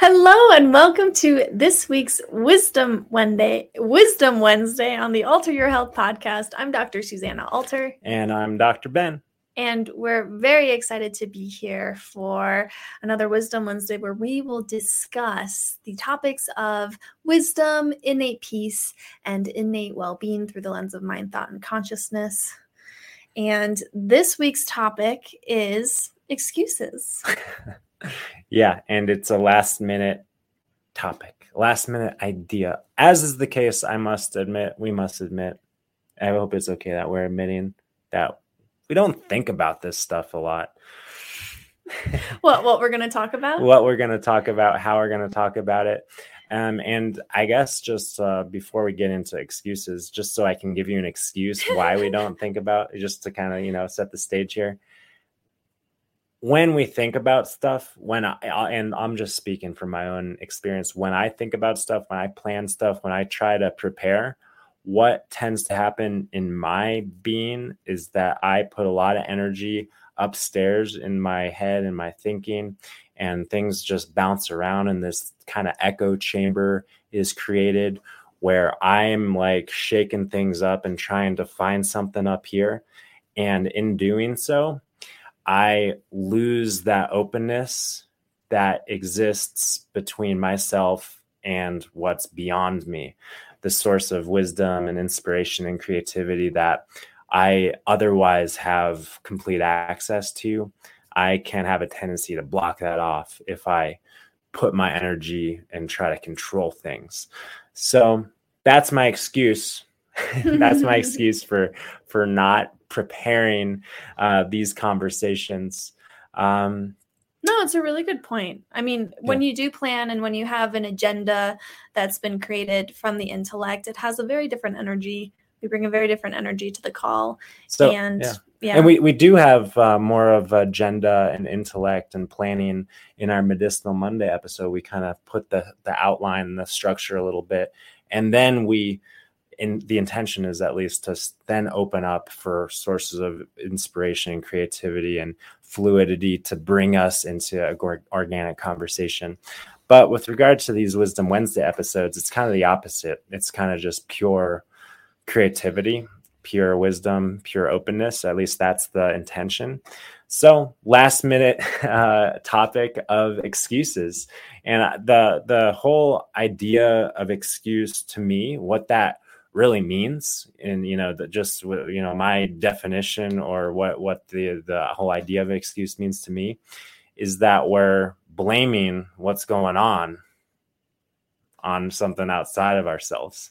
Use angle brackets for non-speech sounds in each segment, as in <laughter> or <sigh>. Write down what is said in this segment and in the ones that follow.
Hello and welcome to this week's Wisdom Wednesday, Wisdom Wednesday on the Alter Your Health podcast. I'm Dr. Susanna Alter. And I'm Dr. Ben. And we're very excited to be here for another Wisdom Wednesday where we will discuss the topics of wisdom, innate peace, and innate well being through the lens of mind, thought, and consciousness. And this week's topic is excuses. <laughs> yeah, and it's a last minute topic, last minute idea. As is the case, I must admit, we must admit, I hope it's okay that we're admitting that we don't think about this stuff a lot. <laughs> what what we're going to talk about? what we're going to talk about, how we're going to talk about it. Um, and I guess just uh, before we get into excuses, just so I can give you an excuse why we don't think about, just to kind of you know set the stage here when we think about stuff when I and I'm just speaking from my own experience when I think about stuff when I plan stuff when I try to prepare what tends to happen in my being is that I put a lot of energy upstairs in my head and my thinking and things just bounce around and this kind of echo chamber is created where I'm like shaking things up and trying to find something up here. And in doing so I lose that openness that exists between myself and what's beyond me, the source of wisdom and inspiration and creativity that I otherwise have complete access to. I can have a tendency to block that off if I put my energy and try to control things. So that's my excuse. <laughs> that's my <laughs> excuse for for not preparing uh, these conversations. Um, no, it's a really good point. I mean, when yeah. you do plan and when you have an agenda that's been created from the intellect, it has a very different energy. We bring a very different energy to the call. So, and yeah. yeah. And we, we do have uh, more of agenda and intellect and planning in our Medicinal Monday episode. We kind of put the, the outline and the structure a little bit. And then we in the intention is at least to then open up for sources of inspiration and creativity and fluidity to bring us into a organic conversation. But with regard to these wisdom wednesday episodes it's kind of the opposite. It's kind of just pure creativity pure wisdom pure openness. At least that's the intention. So last minute <laughs> uh, topic of excuses. And the the whole idea of excuse to me what that really means and you know that just you know my definition or what what the the whole idea of excuse means to me is that we're blaming what's going on on something outside of ourselves.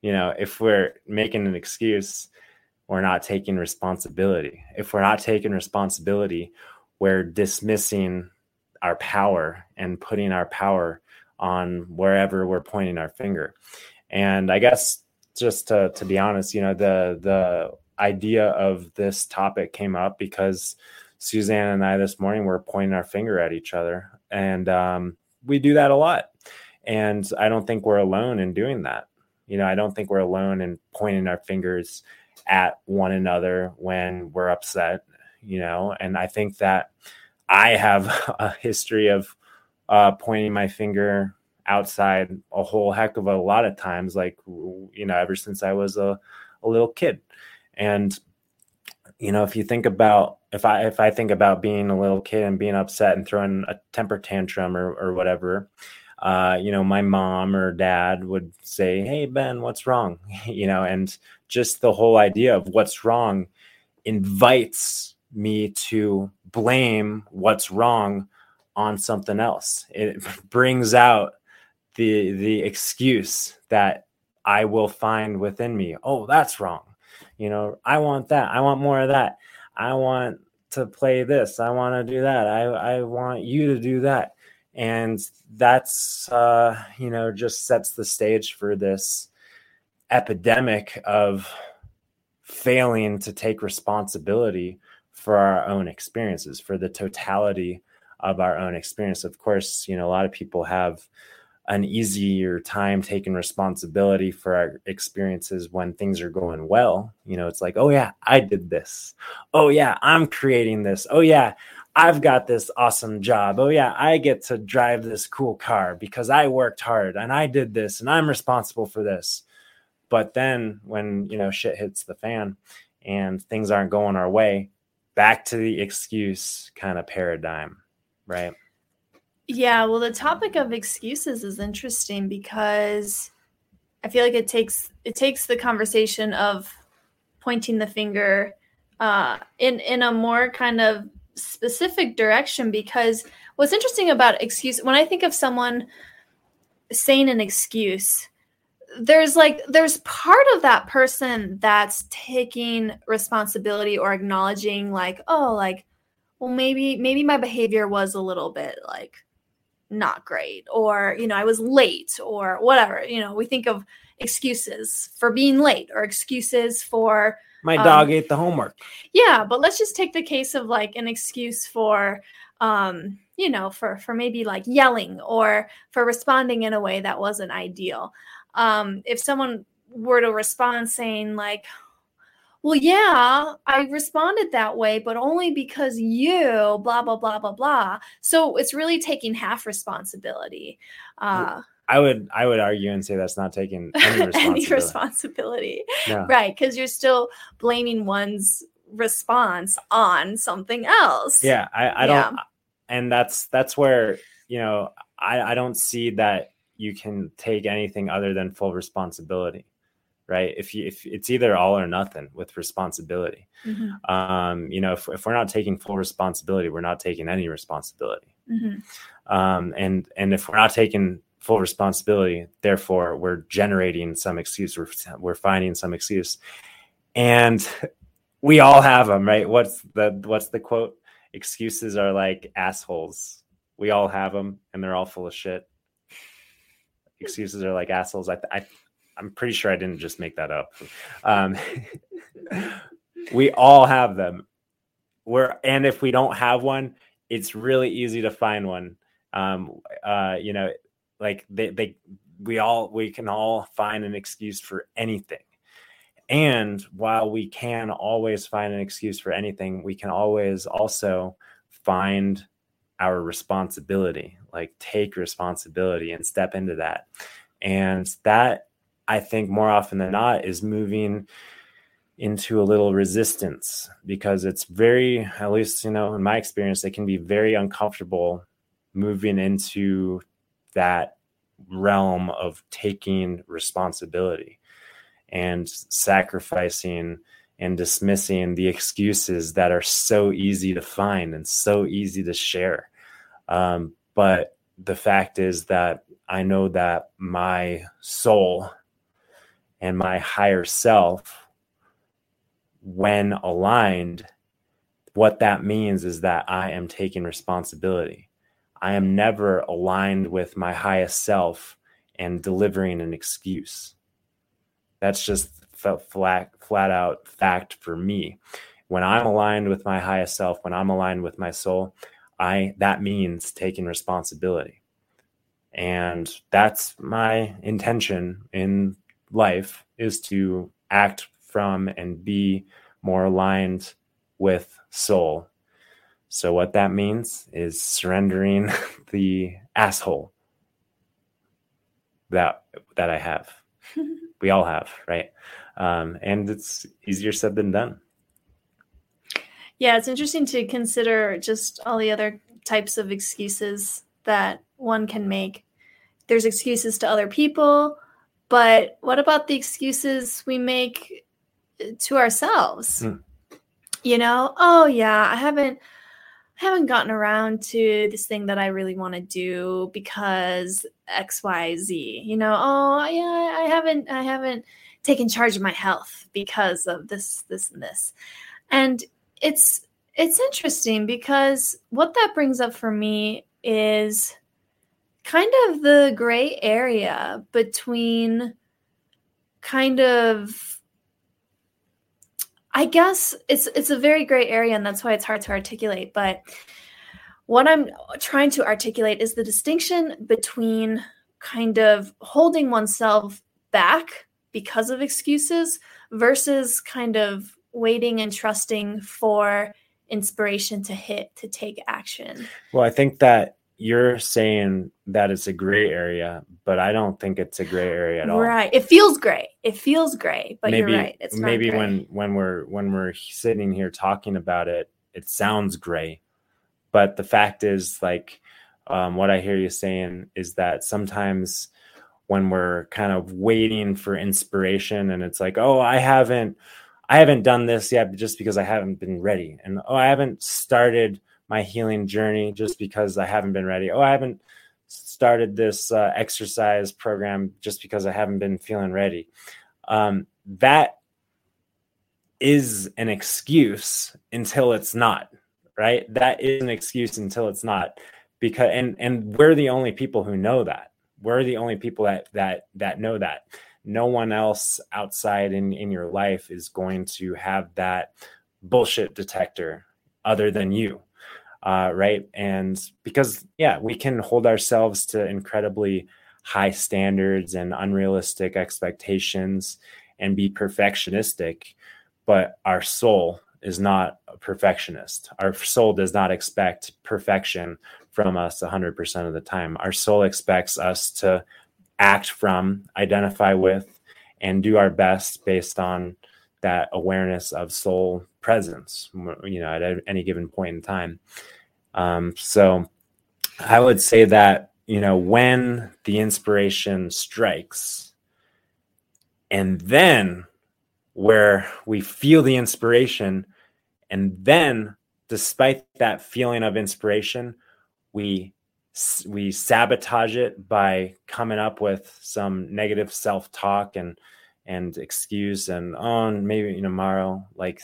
You know if we're making an excuse we're not taking responsibility. If we're not taking responsibility we're dismissing our power and putting our power on wherever we're pointing our finger. And I guess just to, to be honest, you know, the the idea of this topic came up because Susanna and I this morning were pointing our finger at each other, and um, we do that a lot. And I don't think we're alone in doing that. You know, I don't think we're alone in pointing our fingers at one another when we're upset, you know, and I think that I have <laughs> a history of uh, pointing my finger outside a whole heck of a lot of times, like, you know, ever since I was a, a little kid. And, you know, if you think about, if I, if I think about being a little kid and being upset and throwing a temper tantrum or, or whatever, uh, you know, my mom or dad would say, Hey, Ben, what's wrong? <laughs> you know, and just the whole idea of what's wrong invites me to blame what's wrong on something else. It <laughs> brings out the the excuse that I will find within me. Oh, that's wrong. You know, I want that. I want more of that. I want to play this. I want to do that. I I want you to do that. And that's uh, you know, just sets the stage for this epidemic of failing to take responsibility for our own experiences, for the totality of our own experience. Of course, you know, a lot of people have an easier time taking responsibility for our experiences when things are going well. You know, it's like, oh, yeah, I did this. Oh, yeah, I'm creating this. Oh, yeah, I've got this awesome job. Oh, yeah, I get to drive this cool car because I worked hard and I did this and I'm responsible for this. But then when, you know, shit hits the fan and things aren't going our way, back to the excuse kind of paradigm, right? Yeah, well, the topic of excuses is interesting because I feel like it takes it takes the conversation of pointing the finger uh, in in a more kind of specific direction. Because what's interesting about excuse when I think of someone saying an excuse, there's like there's part of that person that's taking responsibility or acknowledging like oh like well maybe maybe my behavior was a little bit like not great or you know i was late or whatever you know we think of excuses for being late or excuses for my dog um, ate the homework. Yeah but let's just take the case of like an excuse for um you know for for maybe like yelling or for responding in a way that wasn't ideal. Um, if someone were to respond saying like well yeah i responded that way but only because you blah blah blah blah blah so it's really taking half responsibility uh, i would i would argue and say that's not taking any responsibility, <laughs> any responsibility. No. right because you're still blaming one's response on something else yeah i, I yeah. don't and that's that's where you know i i don't see that you can take anything other than full responsibility right? If you if it's either all or nothing with responsibility. Mm-hmm. um you know if, if we're not taking full responsibility we're not taking any responsibility. Mm-hmm. um and and if we're not taking full responsibility therefore we're generating some excuse we're, we're finding some excuse. And we all have them right? What's the what's the quote? Excuses are like assholes. We all have them and they're all full of shit. Excuses are like assholes. I, I I'm pretty sure I didn't just make that up. Um, <laughs> we all have them. We're and if we don't have one, it's really easy to find one. Um, uh, you know, like they they we all we can all find an excuse for anything. And while we can always find an excuse for anything, we can always also find our responsibility, like take responsibility and step into that. And that, I think, more often than not, is moving into a little resistance because it's very, at least, you know, in my experience, it can be very uncomfortable moving into that realm of taking responsibility and sacrificing and dismissing the excuses that are so easy to find and so easy to share. Um, but the fact is that I know that my soul and my higher self, when aligned, what that means is that I am taking responsibility. I am never aligned with my highest self and delivering an excuse. That's just flat, flat out fact for me. When I'm aligned with my highest self, when I'm aligned with my soul, I that means taking responsibility. And that's my intention in life is to act from and be more aligned with soul. So, what that means is surrendering <laughs> the asshole that that I have. <laughs> we all have, right? Um, and it's easier said than done. Yeah, it's interesting to consider just all the other types of excuses that one can make. There's excuses to other people, but what about the excuses we make to ourselves? Mm. You know, oh yeah, I haven't I haven't gotten around to this thing that I really want to do because XYZ. You know, oh yeah, I haven't I haven't taken charge of my health because of this this and this. And it's it's interesting because what that brings up for me is kind of the gray area between kind of I guess it's it's a very gray area and that's why it's hard to articulate but what I'm trying to articulate is the distinction between kind of holding oneself back because of excuses versus kind of waiting and trusting for inspiration to hit to take action. Well, I think that you're saying that it's a gray area, but I don't think it's a gray area at all. Right. It feels gray. It feels gray, but maybe, you're right. It's maybe when when we're when we're sitting here talking about it, it sounds gray. But the fact is like um, what I hear you saying is that sometimes when we're kind of waiting for inspiration and it's like, oh, I haven't I haven't done this yet just because I haven't been ready. And oh, I haven't started my healing journey just because I haven't been ready. Oh, I haven't started this uh, exercise program just because I haven't been feeling ready. Um, that is an excuse until it's not, right? That is an excuse until it's not. Because and and we're the only people who know that. We're the only people that that that know that no one else outside in in your life is going to have that bullshit detector other than you uh, right? And because yeah we can hold ourselves to incredibly high standards and unrealistic expectations and be perfectionistic but our soul is not a perfectionist. Our soul does not expect perfection from us 100% of the time. Our soul expects us to act from, identify with, and do our best based on that awareness of soul presence, you know, at any given point in time. Um, so I would say that, you know, when the inspiration strikes, and then where we feel the inspiration, and then despite that feeling of inspiration, we we sabotage it by coming up with some negative self-talk and and excuse and oh maybe you know tomorrow like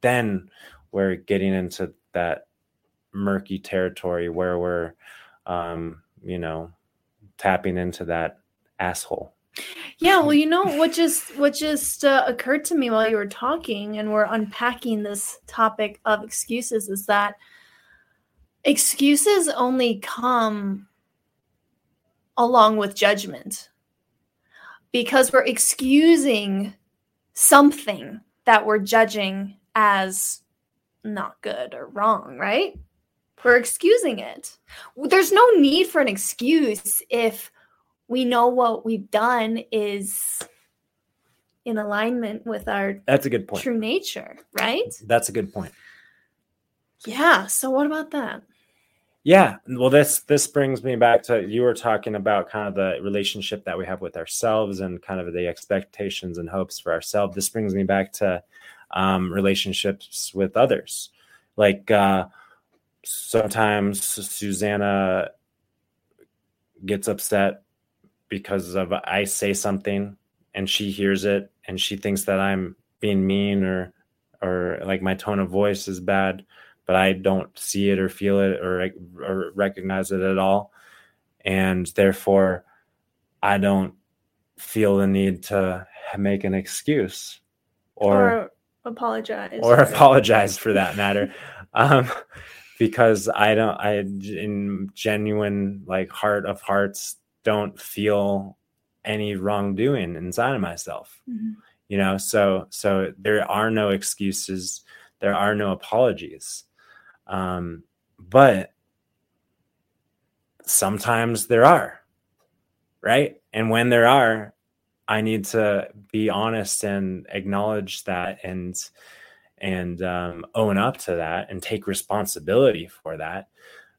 then we're getting into that murky territory where we're um you know tapping into that asshole. Yeah well you know what just what just uh, occurred to me while you were talking and we're unpacking this topic of excuses is that excuses only come along with judgment because we're excusing something that we're judging as not good or wrong, right? We're excusing it. There's no need for an excuse if we know what we've done is in alignment with our That's a good point. true nature, right? That's a good point. Yeah, so what about that? Yeah, well, this this brings me back to you were talking about kind of the relationship that we have with ourselves and kind of the expectations and hopes for ourselves. This brings me back to um, relationships with others. Like uh, sometimes Susanna gets upset because of I say something and she hears it and she thinks that I'm being mean or or like my tone of voice is bad but I don't see it or feel it or, or recognize it at all. And therefore, I don't feel the need to make an excuse or, or apologize or apologize for that matter. <laughs> um, because I don't, I, in genuine, like heart of hearts, don't feel any wrongdoing inside of myself. Mm-hmm. you know so so there are no excuses there are no apologies um but sometimes there are right and when there are i need to be honest and acknowledge that and and um, own up to that and take responsibility for that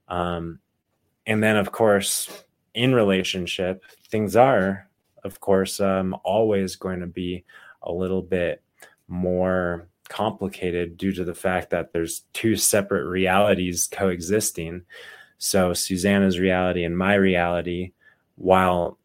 um, and then of course in relationship things are of course um, always going to be a little bit more complicated due to the fact that there's two separate realities coexisting. So Susanna's reality and my reality, while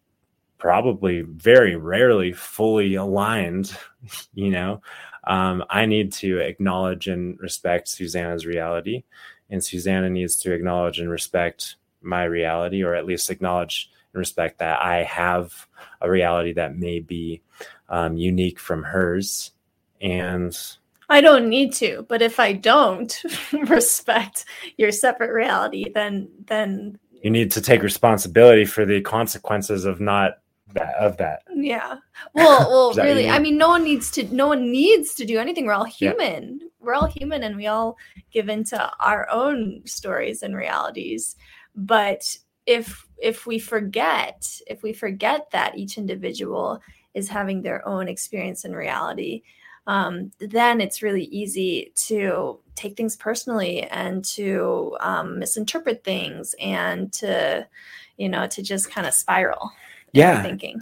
probably very rarely fully aligned, <laughs> you know, um, I need to acknowledge and respect Susanna's reality, and Susanna needs to acknowledge and respect my reality, or at least acknowledge and respect that I have a reality that may be um, unique from hers. And I don't need to, but if I don't <laughs> respect your separate reality, then then you need to take responsibility for the consequences of not that of that. Yeah. Well, well, really, I mean, no one needs to. No one needs to do anything. We're all human. Yeah. We're all human, and we all give into our own stories and realities. But if if we forget, if we forget that each individual is having their own experience and reality, um, then it's really easy to take things personally and to um, misinterpret things and to, you know, to just kind of spiral. Yeah. Thinking.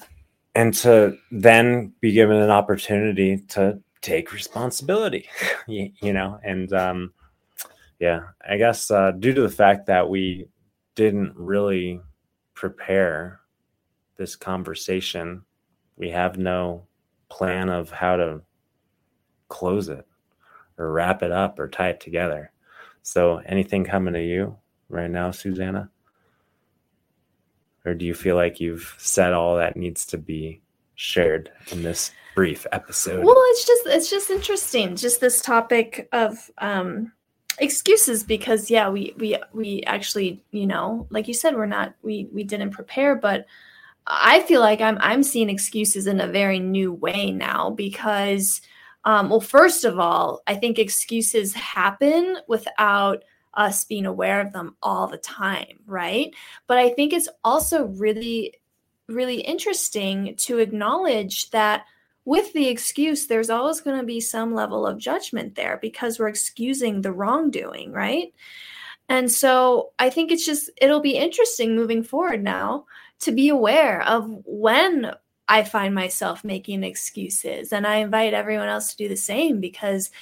And to then be given an opportunity to take responsibility, <laughs> you, you, know, and um, yeah, I guess uh, due to the fact that we didn't really prepare this conversation we have no plan of how to close it or wrap it up or tie it together. So, anything coming to you right now, Susanna? Or do you feel like you've said all that needs to be shared in this brief episode? Well, it's just it's just interesting, just this topic of um excuses because yeah, we we we actually, you know, like you said, we're not we we didn't prepare, but I feel like I'm I'm seeing excuses in a very new way now because um, well first of all I think excuses happen without us being aware of them all the time right? But I think it's also really really interesting to acknowledge that with the excuse there's always going to be some level of judgment there because we're excusing the wrongdoing right? And so I think it's just it'll be interesting moving forward now to be aware of when I find myself making excuses and I invite everyone else to do the same because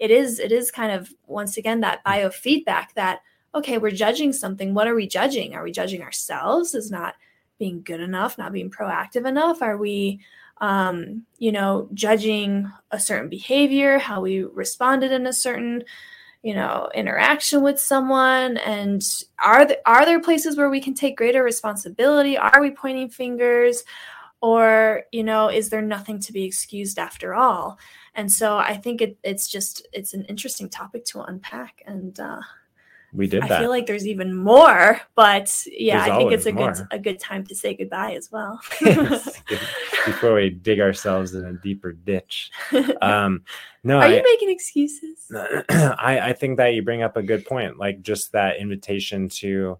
it is it is kind of once again that biofeedback that okay we're judging something. What are we judging? Are we judging ourselves as not being good enough not being proactive enough? Are we um, you know judging a certain behavior how we responded in a certain you know interaction with someone? And are there, are there places where we can take greater responsibility? Are we pointing fingers or you know is there nothing to be excused after all and so i think it, it's just it's an interesting topic to unpack and uh, we did I that. feel like there's even more, but yeah, There's I think it's a more. good a good time to say goodbye as well. <laughs> <laughs> Before we dig ourselves in a deeper ditch. <laughs> Um, no, Are I, you making excuses? <clears throat> I, I think that you bring up a good point. Like just that invitation to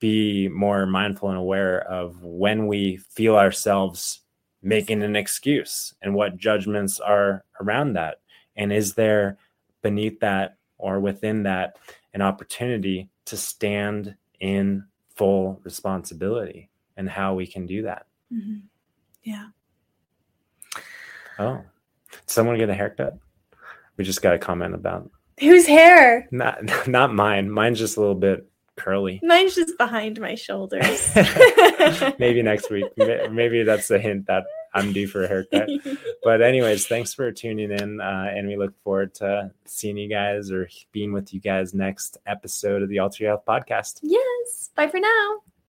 be more mindful and aware of when we feel ourselves making an excuse and what judgments are around that. And is there beneath that or within that an opportunity to stand in full responsibility and how we can do that. Mm-hmm. Yeah. Oh, someone get a haircut? We just got a comment about whose hair? Not <laughs> not mine. Mine's just a little bit curly. Mine's just behind my shoulders. <laughs> maybe next week. <laughs> Maybe that's a hint that I'm due for a haircut. but anyways, thanks for tuning in, uh, and we look forward to seeing you guys or being with you guys next episode of the Alter Health podcast. Yes. Bye for now.